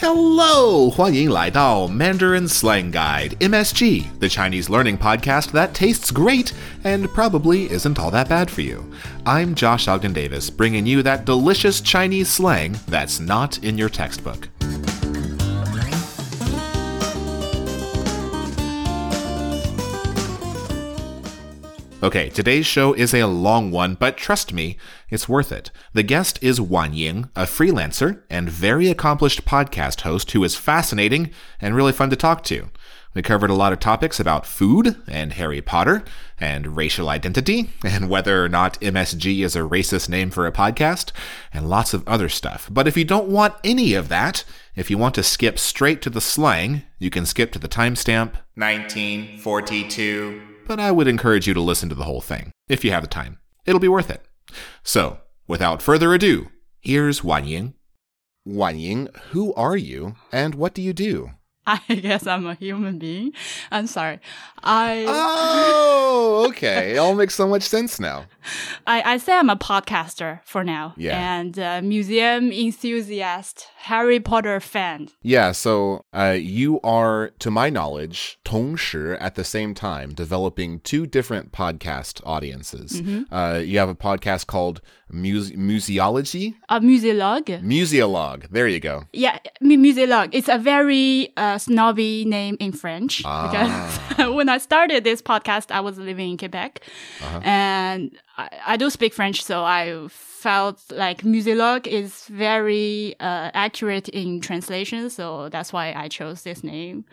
Hello，欢迎来到 Mandarin Slang Guide MSG, the Chinese learning podcast that tastes great and probably isn't all that bad for you. I'm Josh Ogden Davis, bringing you that delicious Chinese slang that's not in your textbook. Okay, today's show is a long one, but trust me, it's worth it. The guest is Wan Ying, a freelancer and very accomplished podcast host who is fascinating and really fun to talk to. We covered a lot of topics about food and Harry Potter and racial identity and whether or not MSG is a racist name for a podcast and lots of other stuff. But if you don't want any of that, if you want to skip straight to the slang, you can skip to the timestamp 1942 but I would encourage you to listen to the whole thing, if you have the time. It'll be worth it. So, without further ado, here's Wan Ying. Wan Ying, who are you and what do you do? I guess I'm a human being. I'm sorry. I Oh, okay. it all makes so much sense now. I, I say I'm a podcaster for now. Yeah. And uh, museum enthusiast, Harry Potter fan. Yeah, so uh, you are, to my knowledge, 同时 at the same time developing two different podcast audiences. Uh, you have a podcast called Muse- Museology? A museologue. Museologue. There you go. Yeah, mu- museologue. It's a very uh, snobby name in French. Ah. Because when I started this podcast, I was living in Quebec. Uh-huh. And I, do speak French, so I felt like Museologue is very uh, accurate in translation, so that's why I chose this name.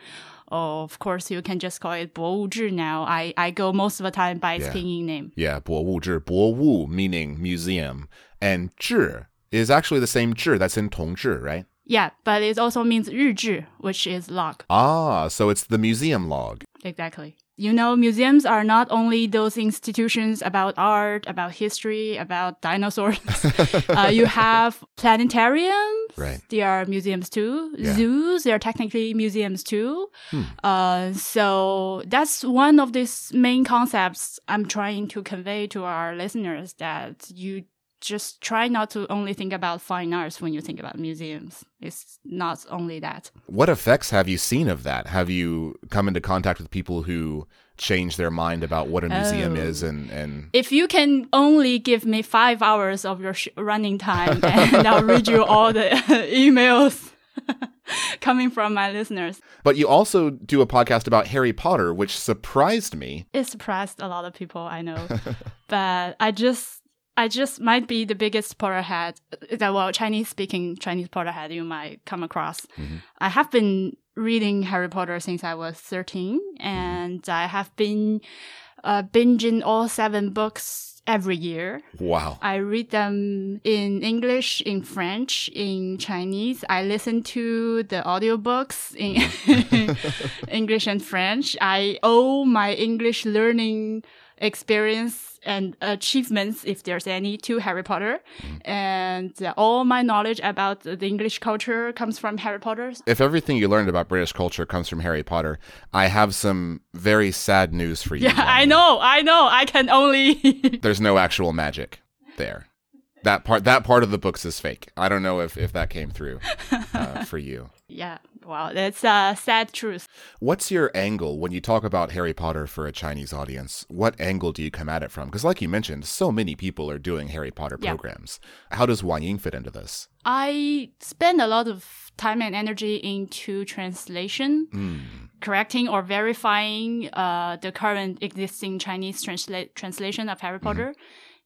Of course, you can just call it 博物志 now. I, I go most of the time by its yeah. pinyin name. Yeah, 博物志,博物 meaning museum, and 志 is actually the same 志 that's in 同志, right? Yeah, but it also means 日志, which is log. Ah, so it's the museum log. Exactly. You know, museums are not only those institutions about art, about history, about dinosaurs. uh, you have planetariums. Right. They are museums too. Yeah. Hmm. Zoos, they are technically museums too. Uh, so that's one of these main concepts I'm trying to convey to our listeners that you just try not to only think about fine arts when you think about museums. It's not only that. What effects have you seen of that? Have you come into contact with people who change their mind about what a museum Oh. is and, and if you can only give me five hours of your sh- running time, and I'll read you all the emails coming from my listeners. but you also do a podcast about Harry Potter, which surprised me. It surprised a lot of people I know, but I just. I just might be the biggest Potterhead, uh, that well, Chinese speaking Chinese Potterhead you might come across. Mm-hmm. I have been reading Harry Potter since I was 13, and mm-hmm. I have been uh, binging all seven books every year. Wow. I read them in English, in French, in Chinese. I listen to the audiobooks in English and French. I owe my English learning experience and achievements, if there's any, to Harry Potter. And uh, all my knowledge about the English culture comes from Harry Potter. If everything you learned about British culture comes from Harry Potter, I have some very sad news for you. Yeah, I know, I know. I can only. There's no actual magic there. That part that part of the books is fake. I don't know if, if that came through uh, for you. Yeah, well, that's a sad truth. What's your angle when you talk about Harry Potter for a Chinese audience? What angle do you come at it from? Because, like you mentioned, so many people are doing Harry Potter Yeah. programs. How does Wan Ying fit into this? I spend a lot of time and energy into translation, correcting or verifying uh, the current existing Chinese transla- translation of Harry Potter.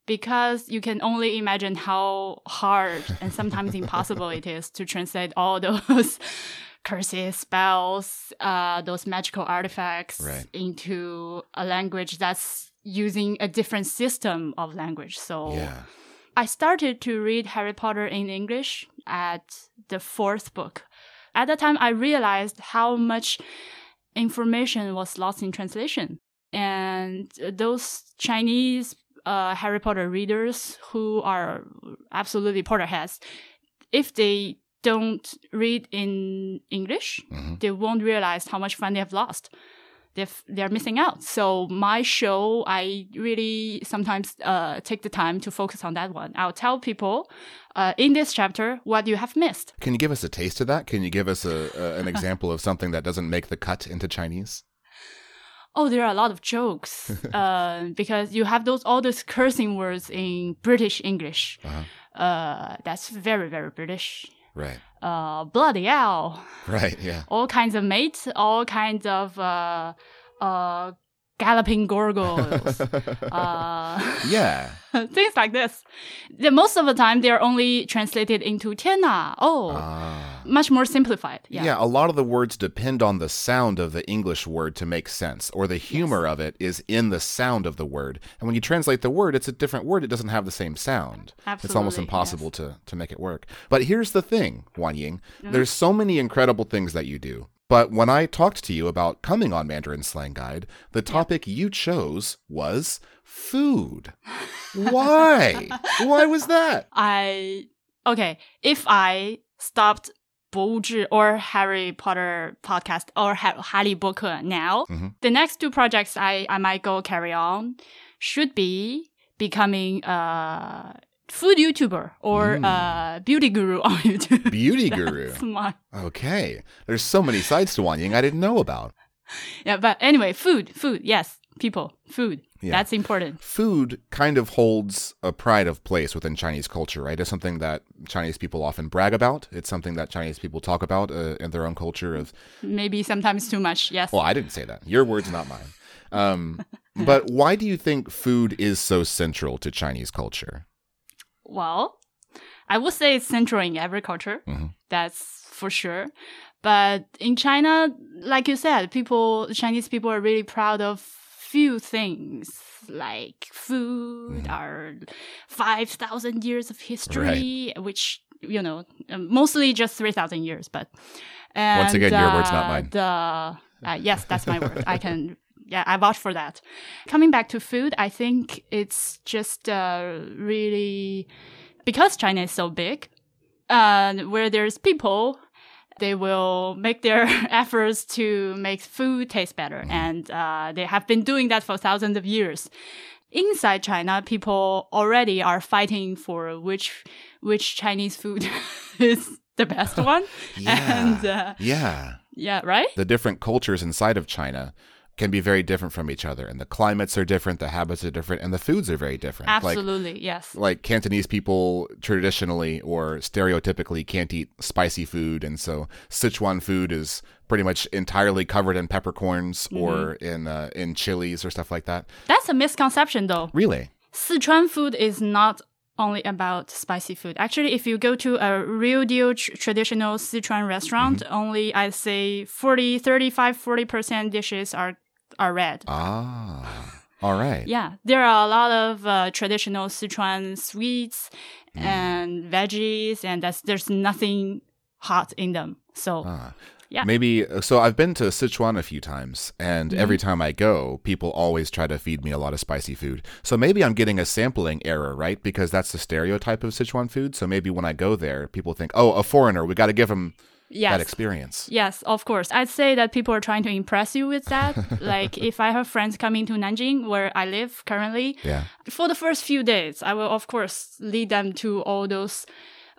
Because you can only imagine how hard and sometimes impossible it is to translate all those curses, spells, uh, those magical artifacts Right. into a language that's using a different system of language. So Yeah. I started to read Harry Potter in English at the fourth book. At that time, I realized how much information was lost in translation. And those Chinese uh, Harry Potter readers who are absolutely Potterheads, if they don't read in English, Mhm. they won't realize how much fun they have lost. they're, they're missing out. So my show, I really sometimes uh, take the time to focus on that one. I'll tell people uh, in this chapter what you have missed. Can you give us a taste of that? Can you give us a, a an example of something that doesn't make the cut into Chinese? Oh, there are a lot of jokes uh, because you have those all those cursing words in British English. Uh-huh. Uh, that's very very British. Right. Uh, bloody hell! Right. Yeah. All kinds of mates, all kinds of uh, uh, galloping gorgons, uh, yeah. things like this. The, most of the time, they're only translated into 天哪, oh, Ah. Much more simplified. Yeah. Yeah, a lot of the words depend on the sound of the English word to make sense, or the humor of it is in the sound of the word. And when you translate the word, it's a different word. It doesn't have the same sound. Absolutely, it's almost impossible to, to make it work. But here's the thing, Wan Ying. Uh-huh. There's so many incredible things that you do. But when I talked to you about coming on Mandarin Slang Guide, the topic you chose was food. Why? Why was that? I okay. If I stopped 博物志 or Harry Potter podcast or Harry Booker now. Mm -hmm. The next two projects I, I might go carry on should be becoming a food YouTuber or mm. a beauty guru on YouTube. Beauty guru. My... Okay. There's so many sides to Wan Ying I didn't know about. Yeah, but anyway, food, food, yes people, food. Yeah. That's important. food kind of holds a pride of place within Chinese culture, right? It's something that Chinese people often brag about. It's something that Chinese people talk about uh, in their own culture of, Maybe sometimes too much. Yes. well, I didn't say that. Your words, not mine. Um, but why do you think food is so central to Chinese culture? Well, I would say it's central in every culture. Mhm. That's for sure. But in China, like you said, people, Chinese people are really proud of few things like food, our 5,000 years of history, which, you know, um, mostly just 3,000 years. But Once again, and, your words, not uh, mine. The, uh, yes, that's my word. I can yeah, I vouch for that. Coming back to food, I think it's just uh, really because China is so big, uh, where there's people, they will make their efforts to make food taste better, and uh, they have been doing that for thousands of years. Inside China, people already are fighting for which which Chinese food is the best one, and uh, yeah. yeah, right. The different cultures inside of China can be very different from each other, and the climates are different, the habits are different, and the foods are very different. Like, Absolutely, yes. like Cantonese people traditionally or stereotypically can't eat spicy food, and so Sichuan food is pretty much entirely covered in peppercorns or in uh, in chilies or stuff like that. That's a misconception, though. Really? Sichuan food is not only about spicy food. Actually, if you go to a real deal tr- traditional Sichuan restaurant, only I'd say 40, 35, 40% dishes are are red. Ah, all right. Yeah, there are a lot of uh, traditional Sichuan sweets and veggies, and that's, there's nothing hot in them. So, Ah. Yeah. Maybe so I've been to Sichuan a few times and every time I go, people always try to feed me a lot of spicy food. So maybe I'm getting a sampling error, right? Because that's the stereotype of Sichuan food. So maybe when I go there, people think, "Oh, a foreigner, we got to give him yes. that experience." Yes, of course. I'd say that people are trying to impress you with that. like if I have friends coming to Nanjing, where I live currently, Yeah. for the first few days, I will of course lead them to all those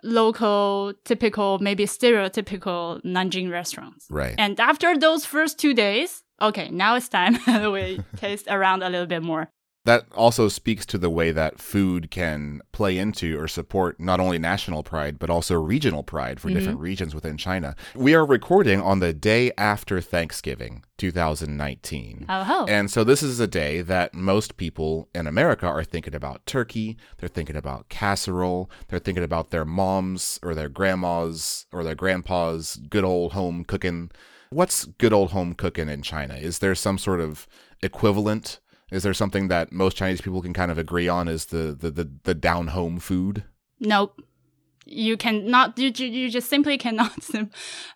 local, typical, maybe stereotypical Nanjing restaurants. Right. And after those first two days, okay, now it's time we taste around a little bit more. That also speaks to the way that food can play into or support not only national pride, but also regional pride for different mm-hmm. regions within China. We are recording on the day after Thanksgiving, 2019. Oh, And so this is a day that most people in America are thinking about turkey, they're thinking about casserole, they're thinking about their moms or their grandmas or their grandpas good old home cooking. What's good old home cooking in China? Is there some sort of equivalent? Is there something that most Chinese people can kind of agree on as the the the, the down home food? nope. You cannot. You you you just simply cannot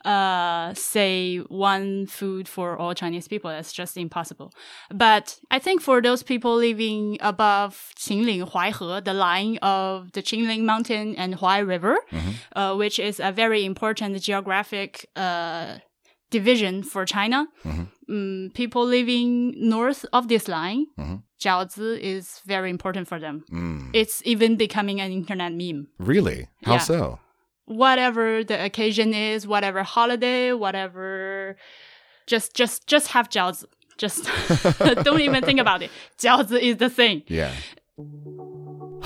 uh, say one food for all Chinese people. That's just impossible. But I think for those people living above Qinling Huaihe, the line of the Qinling Mountain and Huai River, uh, which is a very important geographic uh, division for China. Mm, people living north of this line, Mhm. jiaozi is very important for them. Mm. It's even becoming an internet meme. Really? How Yeah. so? Whatever the occasion is, whatever holiday, whatever, just just just have jiaozi. Just don't even think about it. Jiaozi is the thing. Yeah.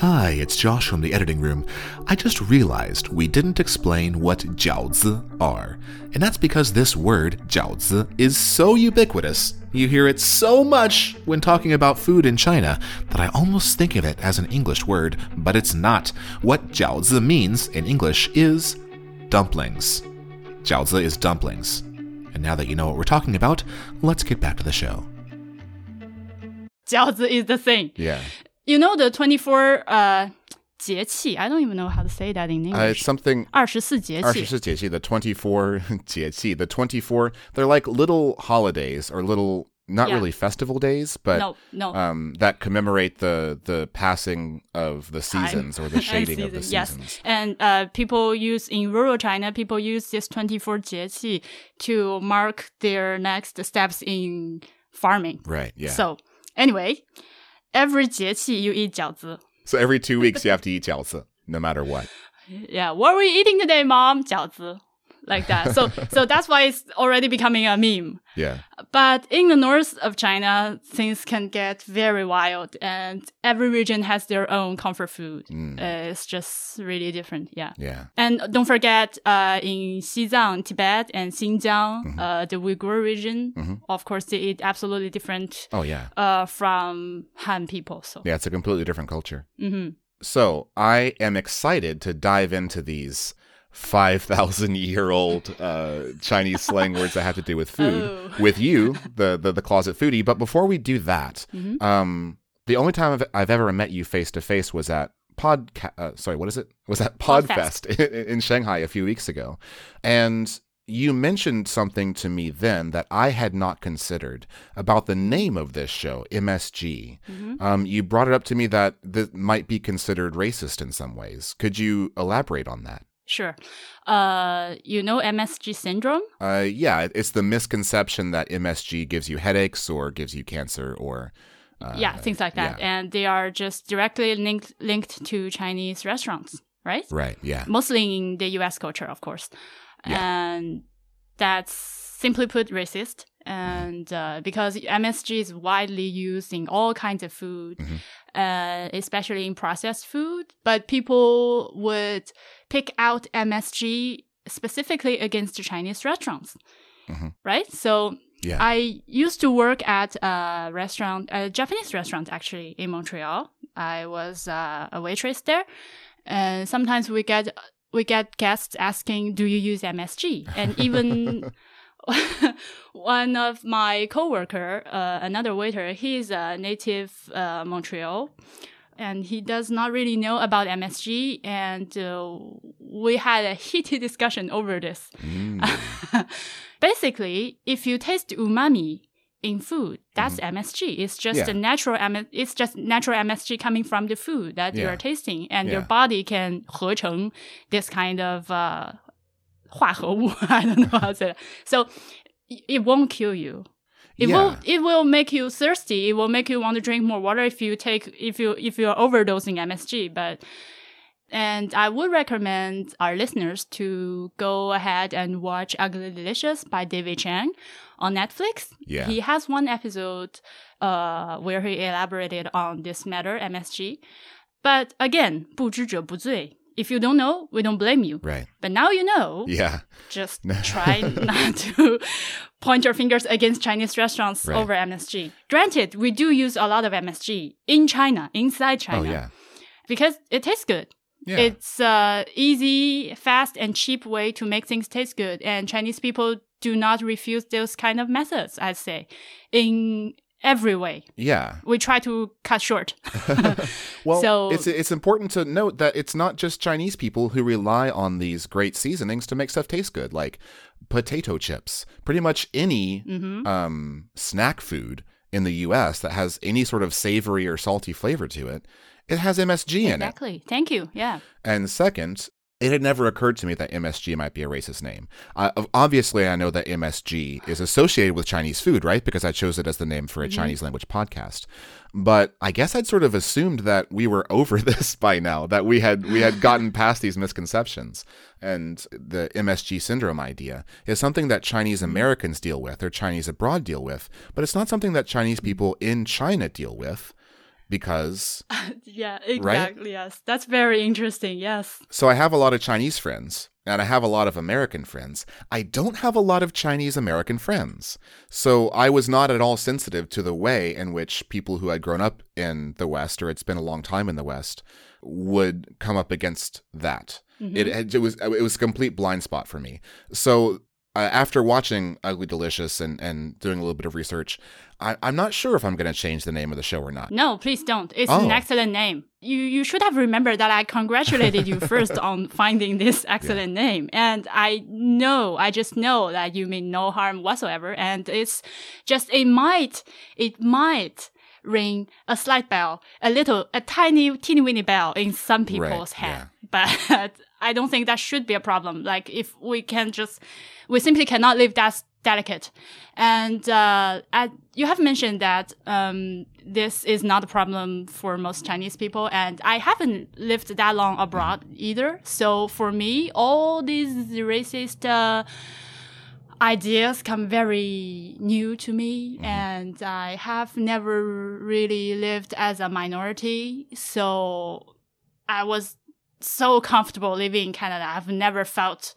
Hi, it's Josh from the editing room. I just realized we didn't explain what jiaozi are. And that's because this word, jiaozi, is so ubiquitous. You hear it so much when talking about food in China that I almost think of it as an English word, but it's not. What jiaozi means in English is dumplings. Jiaozi is dumplings. And now that you know what we're talking about, let's get back to the show. Jiaozi is the thing. Yeah You know the 24 uh 节气. I don't even know how to say that in Uh, English. it's something 二十四节气。 24节气, the 24 节气, the 24, they're like little holidays or little, not Yeah. really festival days, but no, no. um, that commemorate the the passing of the Time. seasons or the And shading of the season, seasons. Yes. And uh, people use in rural China, people use this 24 节气 to mark their next steps in farming. Right. Yeah. So, anyway, every 节气 you eat 饺子. So every two weeks you have to eat jiaozi, no matter what. Yeah, what are we eating today, mom? 饺子. Like that. So, so that's why it's already becoming a meme. Yeah. But in the north of China, things can get very wild, and every region has their own comfort food. Uh, it's just really different. Yeah. Yeah. And don't forget, uh, in Xizang, Tibet, and Xinjiang, uh, the Uyghur region, of course, they eat absolutely different Oh yeah. uh, from Han people. So, Yeah. It's a completely different culture. Mhm. So I am excited to dive into these. 5,000 year old uh, Chinese slang words that have to do with food Oh. with you, the, the, the closet foodie. But before we do that, Mhm. um, the only time I've, I've ever met you face to face was at Podca- uh, sorry, what is it? Was at Podfest. Podfest in, in Shanghai a few weeks ago. And you mentioned something to me then that I had not considered about the name of this show, MSG. Mm-hmm. Um, you brought it up to me that this might be considered racist in some ways. Could you elaborate on that? Sure. Uh, you know MSG syndrome? Uh, yeah, it's the misconception that MSG gives you headaches or gives you cancer or. Uh, yeah, things like that. yeah. And they are just directly linked linked to Chinese restaurants, right? Right, yeah. Mostly in the US culture, of course. Yeah. And that's simply put racist. And uh, because MSG is widely used in all kinds of food, Mhm. uh, especially in processed food, but people would pick out MSG specifically against the Chinese restaurants, Mhm. right? So Yeah. I used to work at a restaurant, a Japanese restaurant actually in Montreal. I was uh, a waitress there, and sometimes we get we get guests asking, "Do you use MSG?" And even one of my coworker, uh, another waiter, he's a native uh, Montreal, and he does not really know about MSG, and uh, we had a heated discussion over this. Mm. Basically, if you taste umami in food, that's MSG. It's just Mm-hmm. Yeah. a natural it's just natural MSG coming from the food that Yeah. you're tasting and your body can 合成 this kind of uh 化合物. I don't know how to say that. So it- it won't kill you. It will Yeah. it will make you thirsty. It will make you want to drink more water if you take if you if you're overdosing MSG, but and I would recommend our listeners to go ahead and watch Ugly Delicious by David Chang on Netflix. Yeah. He has one episode uh, where he elaborated on this matter, MSG. But again, 不知者不罪. If you don't know, we don't blame you. Right. But now you know. Yeah. Just try not to point your fingers against Chinese restaurants Right. over MSG. Granted, we do use a lot of MSG in China, inside oh, China, Oh, yeah. because it tastes good. Yeah. It's a easy, fast, and cheap way to make things taste good, and Chinese people do not refuse those kind of methods. I'd say, in every way, yeah. we try to cut short. Well, So- it's it's important to note that it's not just Chinese people who rely on these great seasonings to make stuff taste good, like potato chips. Pretty much any hmm um, snack food in the U.S. that has any sort of savory or salty flavor to it, it has MSG in it. Exactly. Thank you. Yeah. And second, it had never occurred to me that MSG might be a racist name. Uh, obviously, I know that MSG is associated with Chinese food, right? Because I chose it as the name for a mm-hmm. Chinese language podcast. But I guess I'd sort of assumed that we were over this by now, that we had we had gotten past these misconceptions. And the MSG syndrome idea is something that Chinese Americans deal with or Chinese abroad deal with, but it's not something that Chinese people in China deal with because yeah exactly right? yes. That's very interesting yes. So i have a lot of chinese friends and i have a lot of american friends. I don't have a lot of chinese american friends. So i was not at all sensitive to the way in which people who had grown up in the west or had spent a long time in the west would come up against that. Mm-hmm. it, it was it was a complete blind spot for me. So uh, after watching Ugly Delicious and, and doing a little bit of research, I, am not sure if I'm going to change the name of the show or not. No, please don't. It's oh. an excellent name. You you should have remembered that I congratulated you first on finding this excellent yeah. name, and I know, I just know that you mean no harm whatsoever, and it's just it might it might ring a slight bell, a little, a tiny, teeny weeny bell in some people's right, head, yeah. but I don't think that should be a problem. Like if we can just we simply cannot leave that delicate. And uh, you have mentioned that um, this is not a problem for most Chinese people, and I haven't lived that long abroad either. So for me, all these racist uh, ideas come very new to me, mm-hmm. and I have never really lived as a minority. So I was so comfortable living in Canada. I've never felt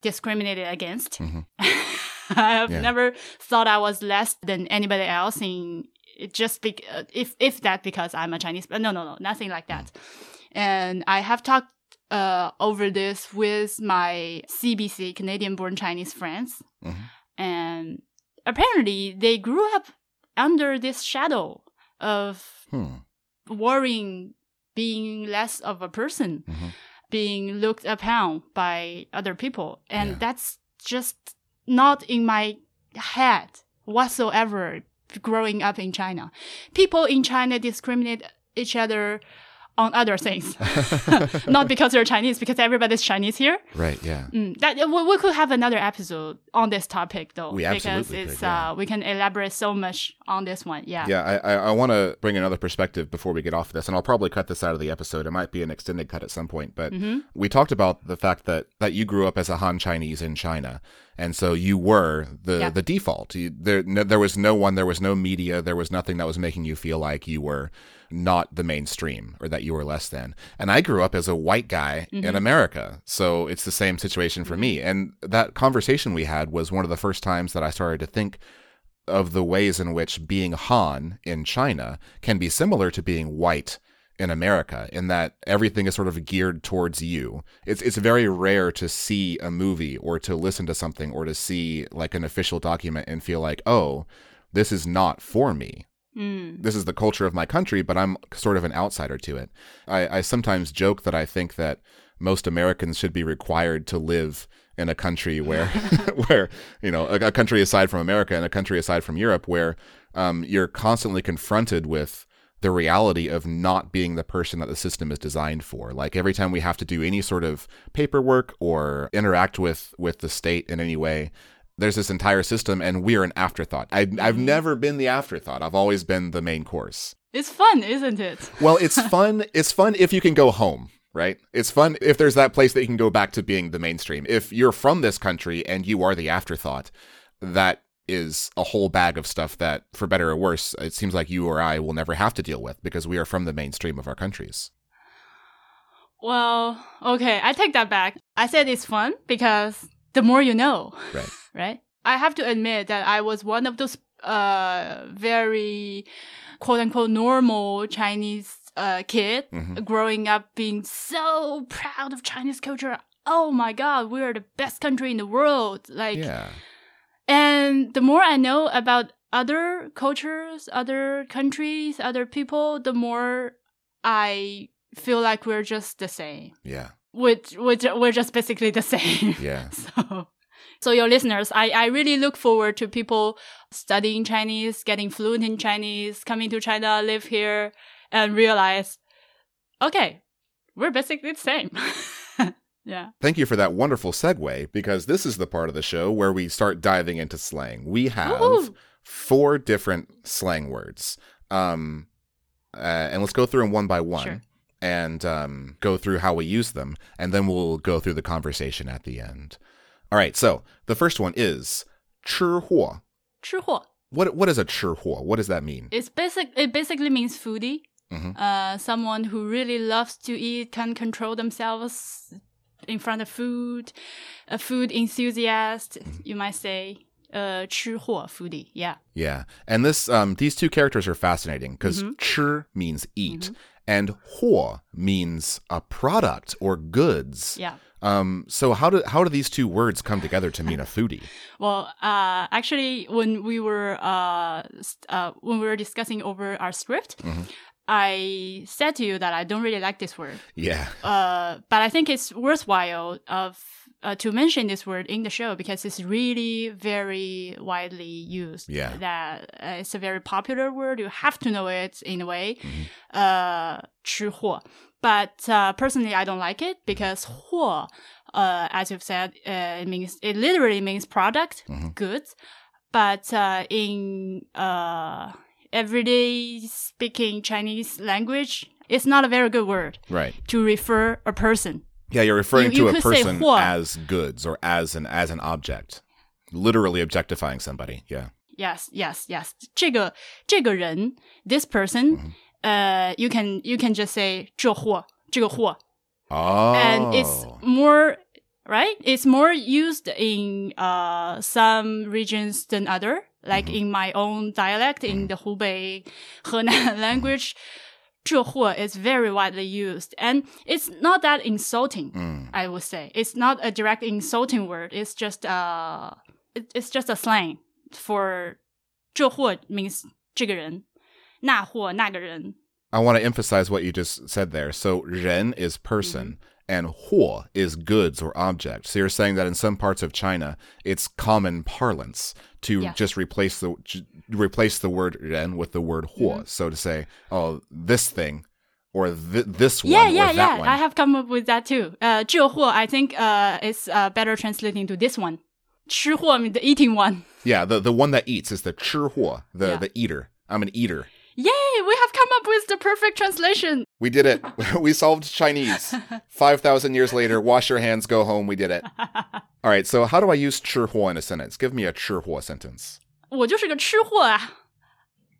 discriminated against. Mm-hmm. I've yeah. never thought I was less than anybody else in just be, if if that because I'm a Chinese. But no, no, no, nothing like that. And I have talked uh, over this with my CBC Canadian-born Chinese friends, mm-hmm. and apparently they grew up under this shadow of hmm. worrying being less of a person. Mm-hmm being looked upon by other people. And yeah. that's just not in my head whatsoever growing up in China. People in China discriminate each other on other things, not because they're Chinese, because everybody's Chinese here. Right. Yeah. Mm, that we, we, could have another episode on this topic though, we because it's could, yeah. uh, we can elaborate so much on this one. Yeah. Yeah. I I, I want to bring another perspective before we get off of this, and I'll probably cut this out of the episode. It might be an extended cut at some point, but mm-hmm. we talked about the fact that that you grew up as a Han Chinese in China, and so you were the yeah. the default. You, there no, there was no one, there was no media, there was nothing that was making you feel like you were not the mainstream or that you were less than. And I grew up as a white guy mm-hmm. in America. So it's the same situation for me. And that conversation we had was one of the first times that I started to think of the ways in which being Han in China can be similar to being white in America in that everything is sort of geared towards you. It's it's very rare to see a movie or to listen to something or to see like an official document and feel like, "Oh, this is not for me. Mm. This is the culture of my country, but I'm sort of an outsider to it. I, I sometimes joke that I think that most Americans should be required to live in a country where, where you know, a, a, country aside from America and a country aside from Europe, where um, you're constantly confronted with the reality of not being the person that the system is designed for. Like every time we have to do any sort of paperwork or interact with with the state in any way, there's this entire system and we're an afterthought. I, I've mm-hmm. never been the afterthought. I've always been the main course. It's fun, isn't it? well, it's fun. It's fun if you can go home, right? It's fun if there's that place that you can go back to being the mainstream. If you're from this country and you are the afterthought, that is a whole bag of stuff that, for better or worse, it seems like you or I will never have to deal with because we are from the mainstream of our countries. Well, okay, I take that back. I said it's fun because the more you know. Right. right? I have to admit that I was one of those uh very quote unquote normal Chinese uh kid mm-hmm. growing up being so proud of Chinese culture. Oh my god, we are the best country in the world. Like yeah. And the more I know about other cultures, other countries, other people, the more I feel like we're just the same. Yeah which which we're just basically the same. Yeah. so so your listeners, I, I really look forward to people studying Chinese, getting fluent in Chinese, coming to China, live here, and realize, okay, we're basically the same. Yeah. Thank you for that wonderful segue because this is the part of the show where we start diving into slang. We have Woohoo. four different slang words. Um, uh, and let's go through them one by one Sure. and um, go through how we use them. And then we'll go through the conversation at the end. All right. So the first one is 吃货. 吃货. What, what is a 吃货? What does that mean? It's basic. It basically means foodie. Mhm. Uh, someone who really loves to eat, can control themselves in front of food, a food enthusiast, you might say, uh, 吃货 foodie. Yeah. Yeah, and this um, these two characters are fascinating because mm mm-hmm. means eat mm-hmm. and huo means a product or goods. Yeah. Um, so how do how do these two words come together to mean a foodie? well, uh, actually, when we were uh, uh, when we were discussing over our script, mm-hmm. I said to you that I don't really like this word. Yeah, Uh, but I think it's worthwhile of uh, to mention this word in the show because it's really very widely used. Yeah. that uh, it's a very popular word. You have to know it in a way. Uh, 吃货. But uh, personally, I don't like it because 货, uh, as you've said, uh, it means it literally means product, goods. But uh, in uh, everyday speaking Chinese language, it's not a very good word right. to refer a person. Yeah, you're referring You- you to a could say person 货. as goods or as an as an object, literally objectifying somebody. Yeah. Yes, yes, yes. 这个这个人 this person, uh, you can you can just say 这货这个货 Oh. and it's more right it's more used in uh some regions than other like in my own dialect in the hubei henan language 这货 is very widely used and it's not that insulting Mm. i would say it's not a direct insulting word it's just uh it, it's just a slang for 这货 means 这个人那货那个人 I want to emphasize what you just said there. So, ren is person and huo is goods or object. So, you're saying that in some parts of China, it's common parlance to Yeah. just replace the j- replace the word ren with the word huo. So to say, oh, this thing or th- this one Yeah, or yeah, that yeah. one. I have come up with that too. Uh, 这货 I think uh is uh, better translating to this one. 吃货 means the eating one. yeah, the the one that eats is the 吃货, the Yeah. the eater. I'm an eater. Yay! We have come up with the perfect translation. We did it. we solved Chinese. 5,000 years later, wash your hands, go home. We did it. All right, so how do I use 吃货 in a sentence? Give me a 吃货 sentence. 我就是个吃货啊.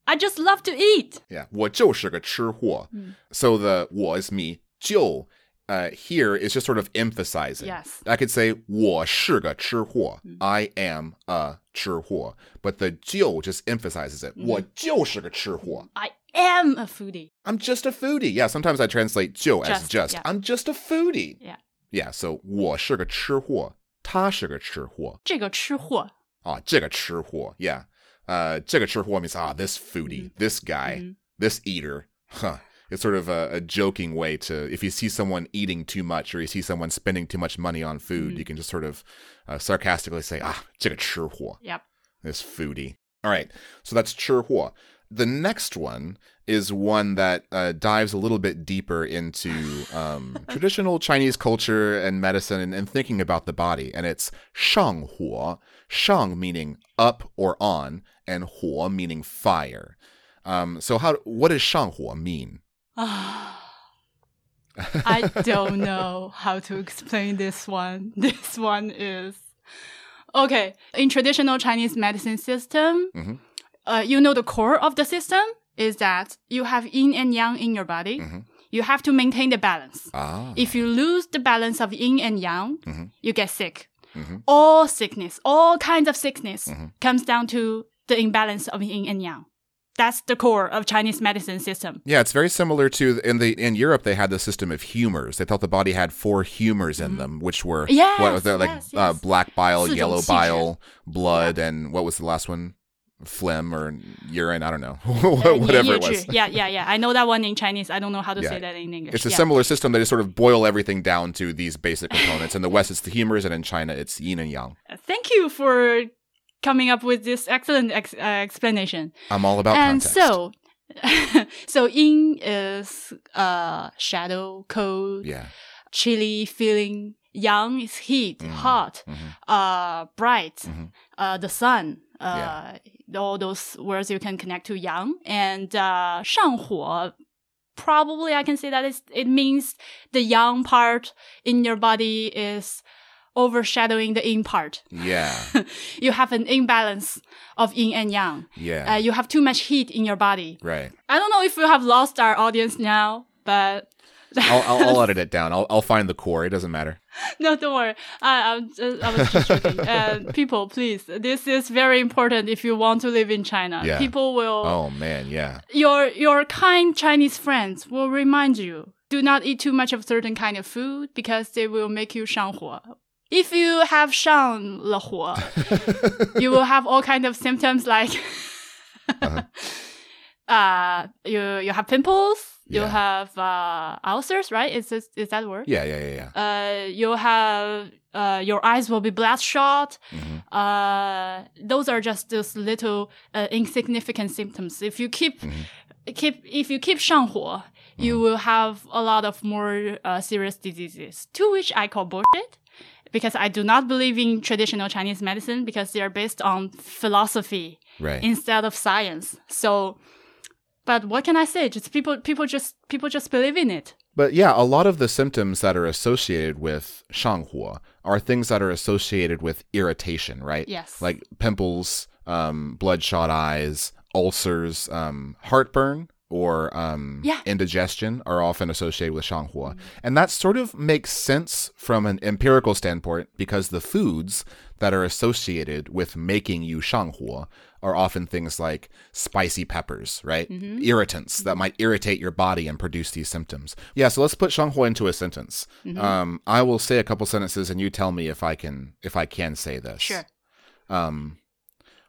I just love to eat. Yeah, 我就是个吃货. Hmm. So the 我 is me. 就 uh, here is just sort of emphasizing. Yes. I could say 我是个吃货. Hmm. I am a 吃货. But the 就 just emphasizes it. Hmm. 我就是个吃货. I am a foodie. I'm just a foodie. Yeah, sometimes I translate 就 as Just, just. yeah. I'm just a foodie. Yeah. Yeah, so 我是个吃货，他是个吃货。这个吃货. Ah, 这个吃货. Yeah. Uh, 这个吃货 means, ah, this foodie, Mm-hmm. this guy, this eater. Huh. It's sort of a, a joking way to, if you see someone eating too much or you see someone spending too much money on food, Mm-hmm. you can just sort of uh, sarcastically say, ah, 这个吃货 Yep. this foodie. All right, so that's 吃货. The next one is one that uh, dives a little bit deeper into um, traditional Chinese culture and medicine and, and thinking about the body, and it's 上火. Shang meaning up or on, and 火 meaning fire. Um, so how? What does 上火 mean? I don't know how to explain this one. This one is okay. In traditional Chinese medicine system, Mhm. uh, you know the core of the system is that you have yin and yang in your body. Mhm. You have to maintain the balance. Ah, If you lose the balance of yin and yang, Mhm. you get sick. Mhm. All sickness, all kinds of sickness Mhm. comes down to the imbalance of yin and yang that's the core of Chinese medicine system. Yeah, it's very similar to in the in Europe they had the system of humors. They thought the body had four humors in mm-hmm. them, which were yes, what was that like yes, uh, yes. Uh, black bile, yellow bile, blood, yeah. and what was the last one? Phlegm or urine? I don't know. Uh, whatever it was. yeah, yeah, yeah. I know that one in Chinese. I don't know how to yeah. say that in English. It's a yeah. similar system. They just sort of boil everything down to these basic components. in the West, it's the humors, and in China, it's yin and yang. Uh, thank you for coming up with this excellent ex- uh, explanation. I'm all about that. and context. so, so yin is uh shadow, cold, yeah, chilly feeling. Yang is heat, Mm. hot, Mhm. uh, bright, Mhm. uh, the sun. Uh, Yeah. all those words you can connect to yang and uh, 上火. Probably I can say that it's, it means the yang part in your body is overshadowing the yin part. Yeah. you have an imbalance of yin and yang. Yeah. Uh, you have too much heat in your body. right. I don't know if we have lost our audience now, but I'll, I'll, I'll edit it down. I'll, I'll find the core. It doesn't matter. no, don't worry. I, I'm just, I was just joking. uh, people, please, this is very important if you want to live in China. Yeah. People will, Oh, man. Yeah. your your kind Chinese friends will remind you do not eat too much of certain kind of food because they will make you 上火 If you have 上了火, you will have all kind of symptoms like Uh-huh. uh you you have pimples, you Yeah. have uh ulcers, right? Is this is that word? Yeah. Yeah. Yeah. Yeah. Uh you have uh your eyes will be bloodshot. Mhm. Uh those are just those little uh, insignificant symptoms. If you keep Mhm. keep if you keep 上火, you will have a lot of more uh, serious diseases. To which I call bullshit because I do not believe in traditional Chinese medicine because they are based on philosophy Right. instead of science. So, but what can I say? Just people, people just people just believe in it. But yeah, a lot of the symptoms that are associated with shanghuo are things that are associated with irritation, right? Yes. Like pimples, um, bloodshot eyes, ulcers, um, heartburn, or um, yeah. indigestion are often associated with Shanghuo. Mm-hmm. And that sort of makes sense from an empirical standpoint because the foods that are associated with making you Shanghuo are often things like spicy peppers, right? Mm-hmm. Irritants mm-hmm. that might irritate your body and produce these symptoms. Yeah, so let's put Shanghuo into a sentence. Mm-hmm. Um, I will say a couple sentences and you tell me if I can if I can say this. Sure. Um,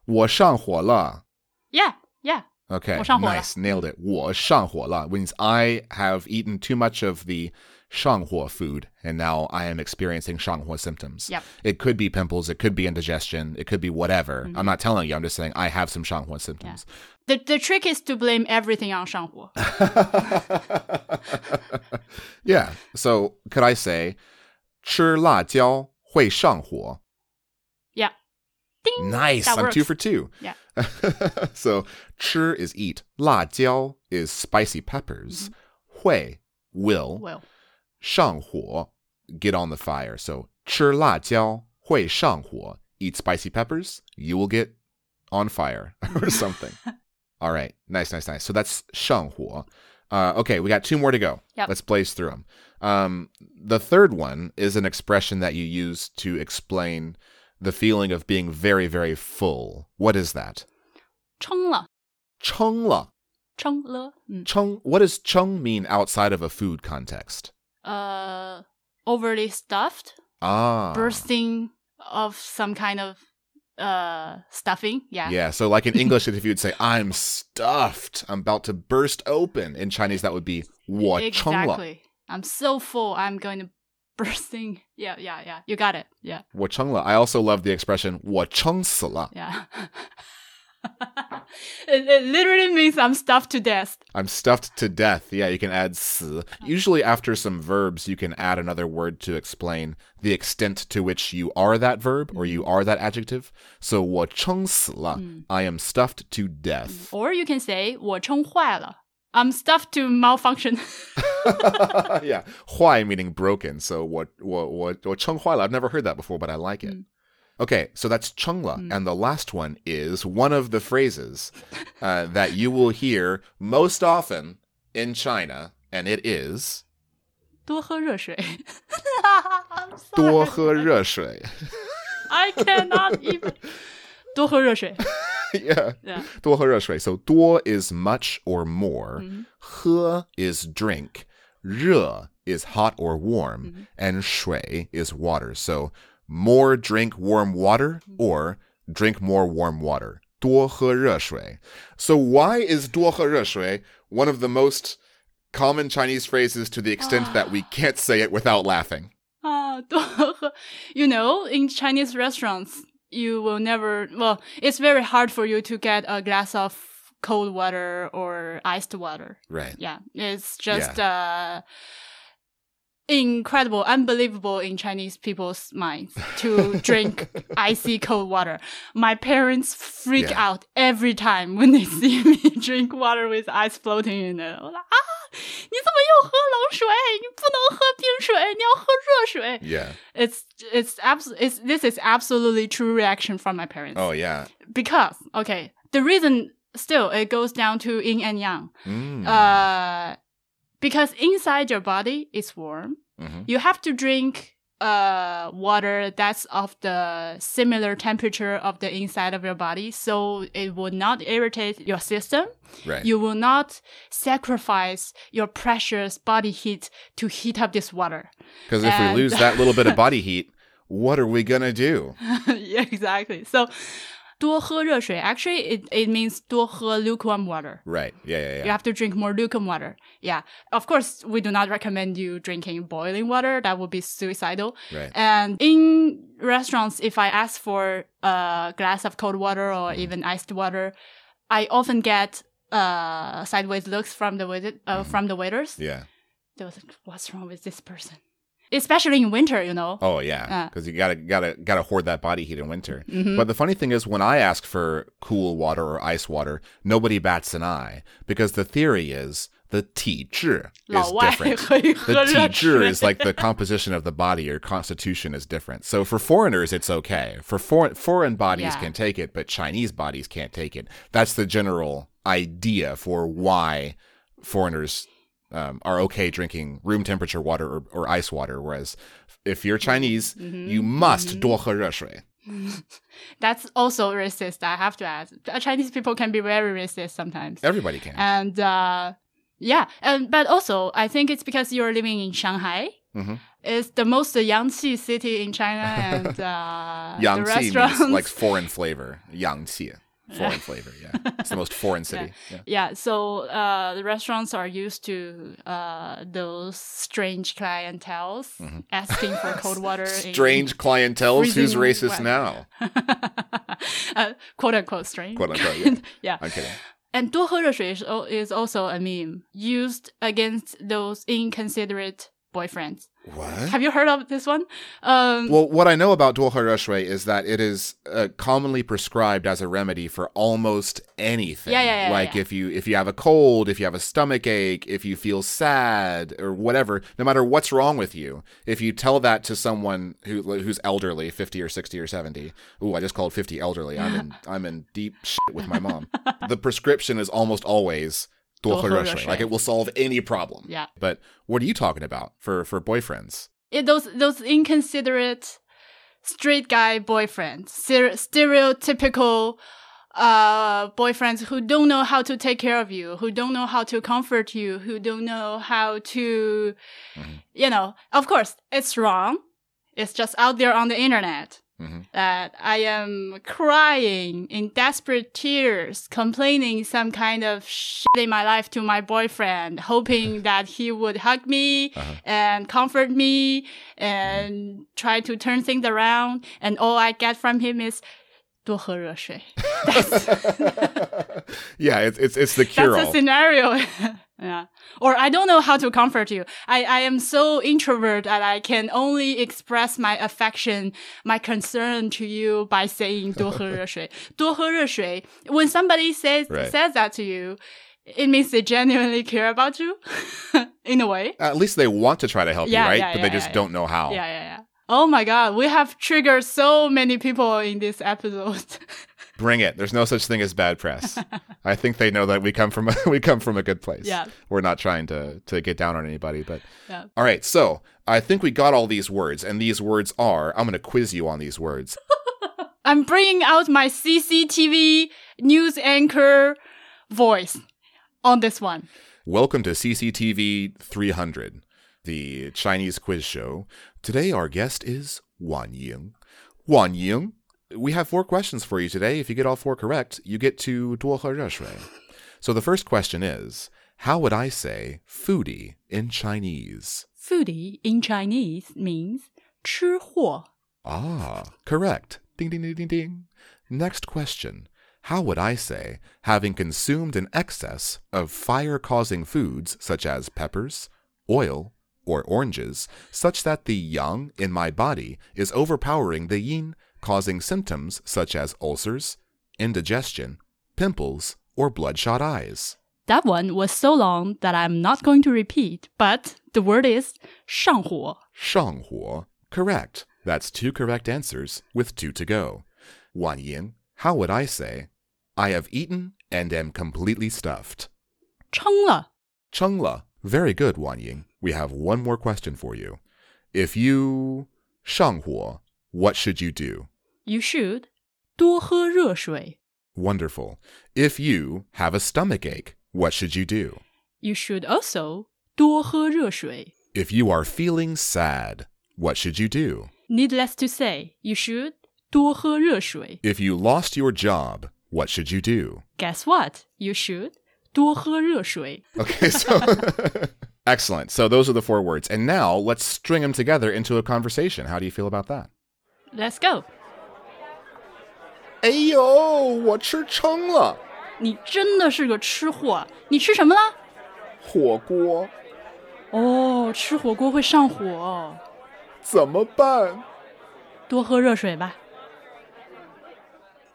我上火了. Yeah, yeah. Okay, 我上火了。 nice, nailed it. 我上火了 means I have eaten too much of the 上火 food, and now I am experiencing 上火 symptoms. Yep. It could be pimples, it could be indigestion, it could be whatever. Mm-hmm. I'm not telling you, I'm just saying I have some 上火 symptoms. The the trick is to blame everything on 上火. yeah, so could I say 吃辣椒会上火? Yeah. Ding. Nice, That I'm two works. for two. Yeah. so 吃 is eat, 辣椒 is spicy peppers, 会 will, Well. 上火 get on the fire. So 吃辣椒会上火 eat spicy peppers, you will get on fire or something. All right, nice, nice, nice. So that's 上火. Uh, okay, we got two more to go. Yep. Let's blaze through them. Um, the third one is an expression that you use to explain the feeling of being very, very full. What is that? 撑了.撑了.撑了. Mm. Chung, what does chung mean outside of a food context? Uh, overly stuffed, Ah. bursting of some kind of uh stuffing. Yeah. Yeah, so like in English, if you would say, I'm stuffed, I'm about to burst open. In Chinese, that would be 我撑了. Exactly. I'm so full. I'm going to bursting. Yeah, yeah, yeah. You got it. Yeah, 我撑了. I also love the expression 我撑死了. yeah. it, it literally means I'm stuffed to death. I'm stuffed to death. Yeah, you can add 死. Usually after some verbs, you can add another word to explain the extent to which you are that verb or you are that adjective. So 我撑死了. I am stuffed to death. Or you can say 我撑坏了. I'm stuffed to malfunction. yeah, 坏 meaning broken. So 我我我我撑坏了. I've never heard that before, but I like it. Okay, so that's 撑了, and the last one is one of the phrases uh, that you will hear most often in China, and it is 多喝热水. I'm sorry. 多喝热水. I cannot even. 多喝热水. yeah, Yeah. 多喝热水. So 多 is much or more, 喝 is drink, 热 is hot or warm, and 水 is water. So more drink warm water or drink more warm water. 多喝热水. So why is 多喝热水one of the most common Chinese phrases to the extent that we can't say it without laughing? 啊，多喝. You know, in Chinese restaurants, you will never, well, it's very hard for you to get a glass of cold water or iced water. Right. Yeah. It's just, yeah. uh, incredible, unbelievable in Chinese people's minds to drink icy cold water. My parents freak yeah. out every time when they see me drink water with ice floating in it. Like, ah! 你怎么又喝冷水？你不能喝冰水，你要喝热水。 Yeah. It's it's absolutely it's this is absolutely true reaction from my parents Oh yeah. because okay the reason still it goes down to yin and yang Mm. uh because inside your body is warm Mhm. you have to drink uh water that's of the similar temperature of the inside of your body so it will not irritate your system Right. you will not sacrifice your precious body heat to heat up this water Because if we lose that little bit of body heat, what are we gonna do? yeah exactly so 多喝热水 actually it, it means 多喝 lukewarm water Right. Yeah. Yeah. You Yeah. have to drink more lukewarm water. Yeah. Of course, we do not recommend you drinking boiling water. That would be suicidal. Right. And in restaurants, if I ask for a glass of cold water or even iced water, I often get uh, sideways looks from the wait- uh, from the waiters. Yeah. They was like, "What's wrong with this person?" especially in winter, you know. Oh yeah, because uh. you gotta gotta gotta hoard that body heat in winter. Mm-hmm. But the funny thing is, when I ask for cool water or ice water, nobody bats an eye because the theory is the tizhi is different. the tizhi is like the composition of the body or constitution is different. So for foreigners, it's okay. For foreign foreign bodies yeah. can take it, but Chinese bodies can't take it. That's the general idea for why foreigners um, are okay drinking room temperature water or, or, ice water. Whereas if you're mm-hmm. Chinese, mm-hmm. you must mm-hmm. That's also racist, I have to add. Uh, Chinese people can be very racist sometimes. Everybody can. And uh, yeah, and but also I think it's because you're living in Shanghai. Mm-hmm. It's the most yangqi city in China, and uh, restaurants means like foreign flavor. yangqi Foreign flavor, yeah. It's the most foreign city. Yeah. yeah, so uh, the restaurants are used to uh, those strange clientels asking for cold water. in- Mm-hmm. Strange clientele. Who's freezing racist weather. now? uh, quote unquote strange. Quote unquote, yeah. yeah. I'm kidding. And 多喝热水 is, al- is also a meme used against those inconsiderate boyfriends. What? Have you heard of this one? Um, well, what I know about duo he reshui is that it is uh, commonly prescribed as a remedy for almost anything. Yeah, yeah, yeah Like yeah. if you if you have a cold, if you have a stomach ache, if you feel sad or whatever, no matter what's wrong with you, if you tell that to someone who who's elderly, fifty or sixty or seventy. Ooh, I just called fifty elderly. I'm in I'm in deep shit with my mom. the prescription is almost always duo he reshui. Like it will solve any problem. Yeah. But what are you talking about for for boyfriends? It, those those inconsiderate straight guy boyfriends, stereotypical uh, boyfriends who don't know how to take care of you, who don't know how to comfort you, who don't know how to, mm-hmm. you know, of course, it's wrong. It's just out there on the internet. Mhm. That I am crying in desperate tears, complaining some kind of shit in my life to my boyfriend, hoping that he would hug me and comfort me and try to turn things around. And all I get from him is 多喝热水. yeah, it's it's it's the cure That's all. a scenario. yeah. Or I don't know how to comfort you. I, I am so introvert that I can only express my affection, my concern to you by saying 多喝热水.多喝热水. When somebody says Right. says that to you, it means they genuinely care about you in a way. At least they want to try to help Yeah, you, right? yeah, but yeah, they just yeah, don't know how. Yeah, yeah, yeah. Oh my god, we have triggered so many people in this episode. Bring it. There's no such thing as bad press. I think they know that we come from a, we come from a good place. Yeah. We're not trying to to get down on anybody, but Yeah. All right. So, I think we got all these words and these words are I'm going to quiz you on these words. I'm bringing out my CCTV news anchor voice on this one. Welcome to CCTV 300, the Chinese quiz show. Today, our guest is Wan Ying. Wan Ying, we have four questions for you today. If you get all four correct, you get to Duohe So the first question is How would I say foodie in Chinese? Foodie in Chinese means 吃货. Ah, correct. Ding, ding, ding, ding, ding. Next question how would I say, having consumed an excess of fire causing foods such as peppers, oil, or oranges, such that the yang in my body is overpowering the yin, causing symptoms such as ulcers, indigestion, pimples, or bloodshot eyes. That one was so long that I'm not going to repeat, but the word is 上火.上火, correct. That's two correct answers with two to go. Wan Ying, how would I say? I have eaten and am completely stuffed. 撑了.撑了 Very good, Wan Ying. We have one more question for you. If you 上火, what should you do? You should 多喝热水. Wonderful. If you have a stomach ache, what should you do? You should also 多喝热水. If you are feeling sad, what should you do? Needless to say, you should 多喝热水. If you lost your job, what should you do? Guess what? You should 多喝热水. Okay, so excellent. So those are the four words. And now let's string them together into a conversation. How do you feel about that? Let's go. 哎呦，我吃撑了，你真的是个吃货，你吃什么了？火锅哦，吃火锅会上火，怎么办？多喝热水吧。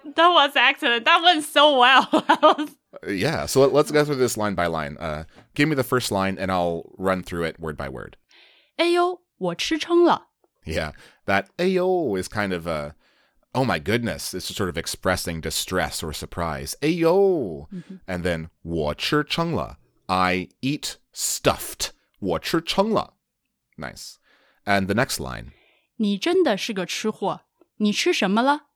That was excellent. That went so well. Uh, Yeah, so let- let's go through this line by line. Uh, give me the first line and I'll run through it word by word. 哎呦，我吃撑了。 Yeah, that ayo is kind of a, oh my goodness, it's just sort of expressing distress or surprise. Ayo. And then 我吃撑了, I eat stuffed. 我吃撑了. Nice. And the next line, 你真的是个吃货，你吃什么了？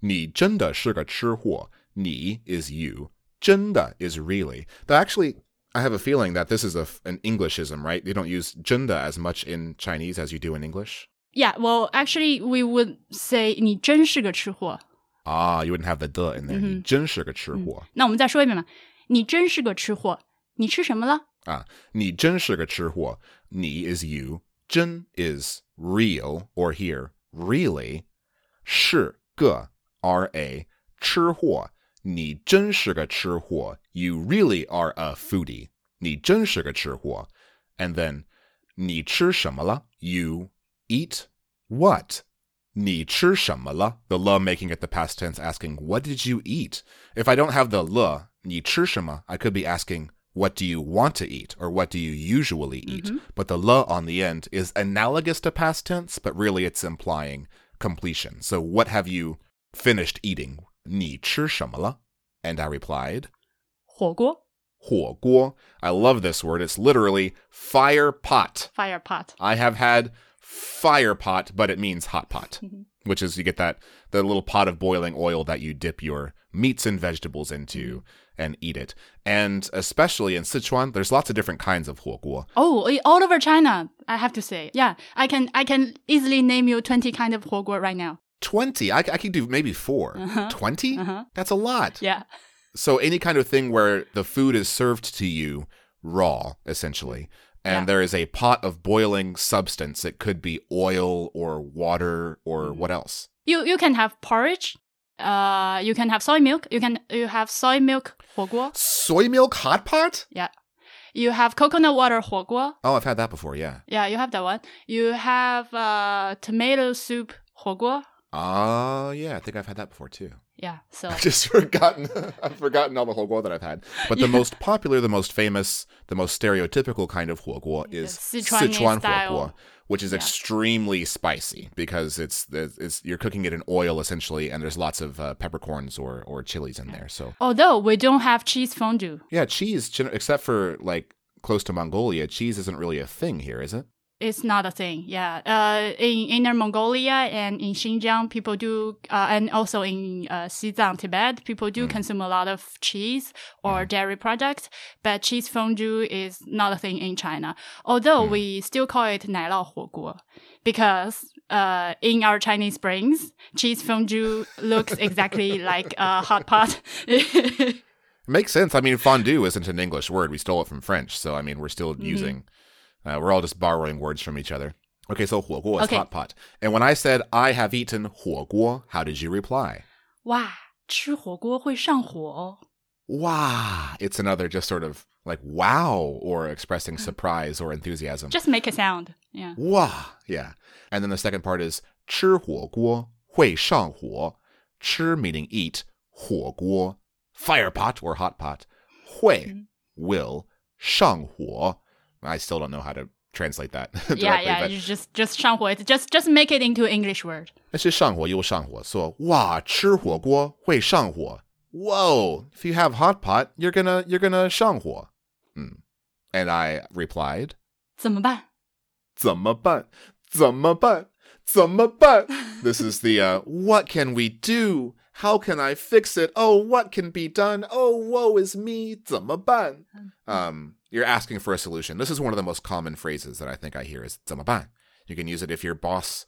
你真的是个吃货.你 is you. Junda is really. That actually, I have a feeling that this is a, an Englishism, right? You don't use zhende as much in Chinese as you do in English. Yeah, well, actually, we would say you 真是个吃货. Ah, you wouldn't have the the in there、嗯。你真是个吃货、嗯。那我们再说一遍吧，你真是个吃货。你吃什么了？啊，你真是个吃货。你 mm-hmm. is you. 真 is real or here really，是个 r a 吃货你真是个吃货。You really are a foodie。你真是个吃货。And then 你吃什么了？You eat what？你吃什么了？The le making it the past tense, asking what did you eat? If I don't have the le, 你吃什么, I could be asking what do you want to eat or what do you usually eat? But the le on the end is analogous to past tense, but really it's implying completion. So what have you finished eating? 你吃什么了? And I replied, 火锅火锅. I love this word. It's literally fire pot. ，fire pot。 I have had fire pot, but it means hot pot, which is you get that the little pot of boiling oil that you dip your meats and vegetables into and eat it. And especially in Sichuan, there's lots of different kinds of 火锅. Oh, eh, all over China, I have to say. Yeah, I can I can easily name you 20 kind of 火锅 right now. 20. I, I could do maybe 4 20? That's a lot. Yeah. So any kind of thing where the food is served to you raw, essentially, and Yeah. there is a pot of boiling substance. It could be oil or water or what else? You you can have porridge. Uh, you can have soy milk. You can you have soy milk 火锅. Soy milk hot pot? Yeah. You have coconut water 火锅. Oh, I've had that before, yeah. Yeah, you have that one. You have uh tomato soup 火锅. Oh, uh, yeah. I think I've had that before too. Yeah. So I've just forgotten. I've forgotten all the huoguo that I've had. But yeah. the most popular, the most famous, the most stereotypical kind of huoguo is Sichuan, huoguo, which is yeah. extremely spicy because it's, it's you're cooking it in oil essentially, and there's lots of uh, peppercorns or or chilies in there. So although we don't have cheese fondue. Yeah, cheese, except for like close to Mongolia, cheese isn't really a thing here, is it? it's not a thing. Yeah. Uh, in Inner Mongolia and in Xinjiang, people do, uh, and also in uh, Xizang, Tibet, people do consume a lot of cheese or dairy products. But cheese fondue is not a thing in China. Although we still call it 奶酪火锅 because uh, in our Chinese brains, cheese fondue looks exactly like a hot pot. It makes sense. I mean, fondue isn't an English word. We stole it from French. So, I mean, we're still using, uh, we're all just borrowing words from each other. Okay, so 火锅 is Okay. hot pot. And when I said I have eaten 火锅, how did you reply? 哇，吃火锅会上火哦。 Wow. It's another just sort of like wow or expressing surprise or enthusiasm. Just make a sound. Yeah. Wow. Yeah. And then the second part is 吃火锅会上火. 吃 meaning eat, 火锅 fire pot or hot pot. 会 will 上火. I still don't know how to translate that directly, Yeah, yeah. but You just just 上火. It's Just just make it into English word. 那是上火又上火，说哇，吃火锅会上火。Whoa! If you have hot pot, you're gonna you're gonna 上火。嗯，and I replied, 怎么办?怎么办？怎么办？怎么办? This is the uh, what can we do? How can I fix it? Oh, what can be done? Oh, woe is me. 怎么办? Um, you're asking for a solution. This is one of the most common phrases that I think I hear is "zenmeban." You can use it if your boss,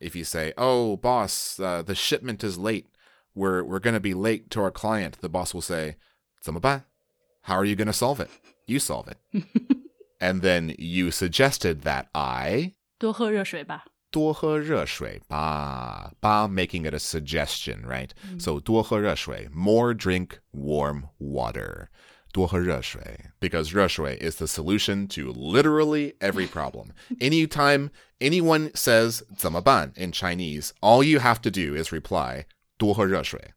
if you say, "Oh, boss, uh, the shipment is late. We're we're going to be late to our client." The boss will say, "zenmeban." How are you going to solve it? You solve it. and then you suggested that I 多喝热水吧.多喝热水吧. Making it a suggestion, right? Mm. So 多喝热水, more drink warm water because reshui is the solution to literally every problem. Anytime anyone says 怎么办 in Chinese, all you have to do is reply 多喝热水,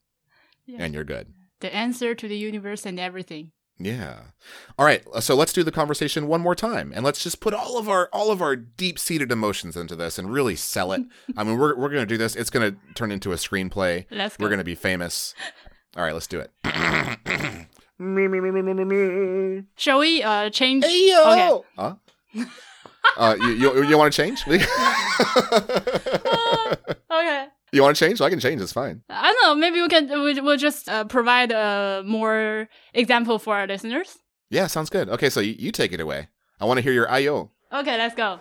yeah. and you're good. The answer to the universe and everything. Yeah. All right, so let's do the conversation one more time and let's just put all of our all of our deep-seated emotions into this and really sell it. I mean, we're we're going to do this. It's going to turn into a screenplay. Let's go. We're going to be famous. All right, let's do it. me me me me me me me. Shall we uh change? Hey yo. Okay. Huh? Uh, you you, you want to change? Okay. you want to change? I can change. It's fine. I don't know. Maybe we can. We, we'll just uh, provide a more example for our listeners. Yeah, sounds good. Okay, so you, you take it away. I want to hear your ayo. Okay, let's go.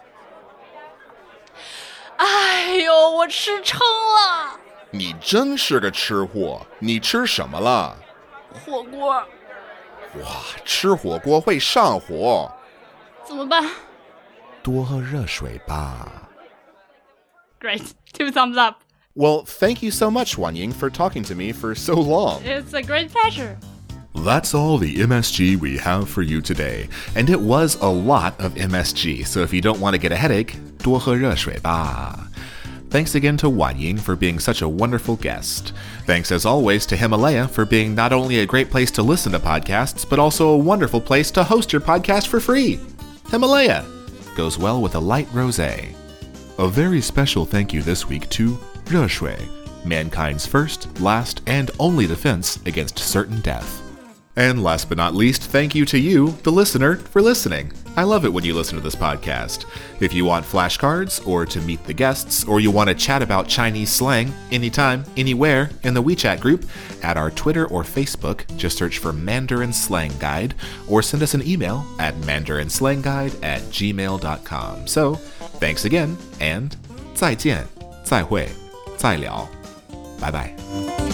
哎呦，我吃撑了，你真是个吃货，你吃什么了？火锅 哇，吃火锅会上火，怎么办多喝热水吧。 ？Great, two thumbs up. Well, thank you so much, Wan Ying, for talking to me for so long. It's a great pleasure. That's all the MSG we have for you today. And it was a lot of MSG, so if you don't want to get a headache, 多喝热水吧. Thanks again to Wan Ying for being such a wonderful guest. Thanks as always to Himalaya for being not only a great place to listen to podcasts, but also a wonderful place to host your podcast for free. Himalaya goes well with a light rosé. A very special thank you this week to 热水, mankind's first, last, and only defense against certain death. And last but not least, thank you to you, the listener, for listening. I love it when you listen to this podcast. If you want flashcards, or to meet the guests, or you want to chat about Chinese slang anytime, anywhere in the WeChat group, at our Twitter or Facebook, just search for Mandarin Slang Guide, or send us an email at mandarinslangguide at gmail.com. So, thanks again, and 再见,再会,再聊. Bye bye.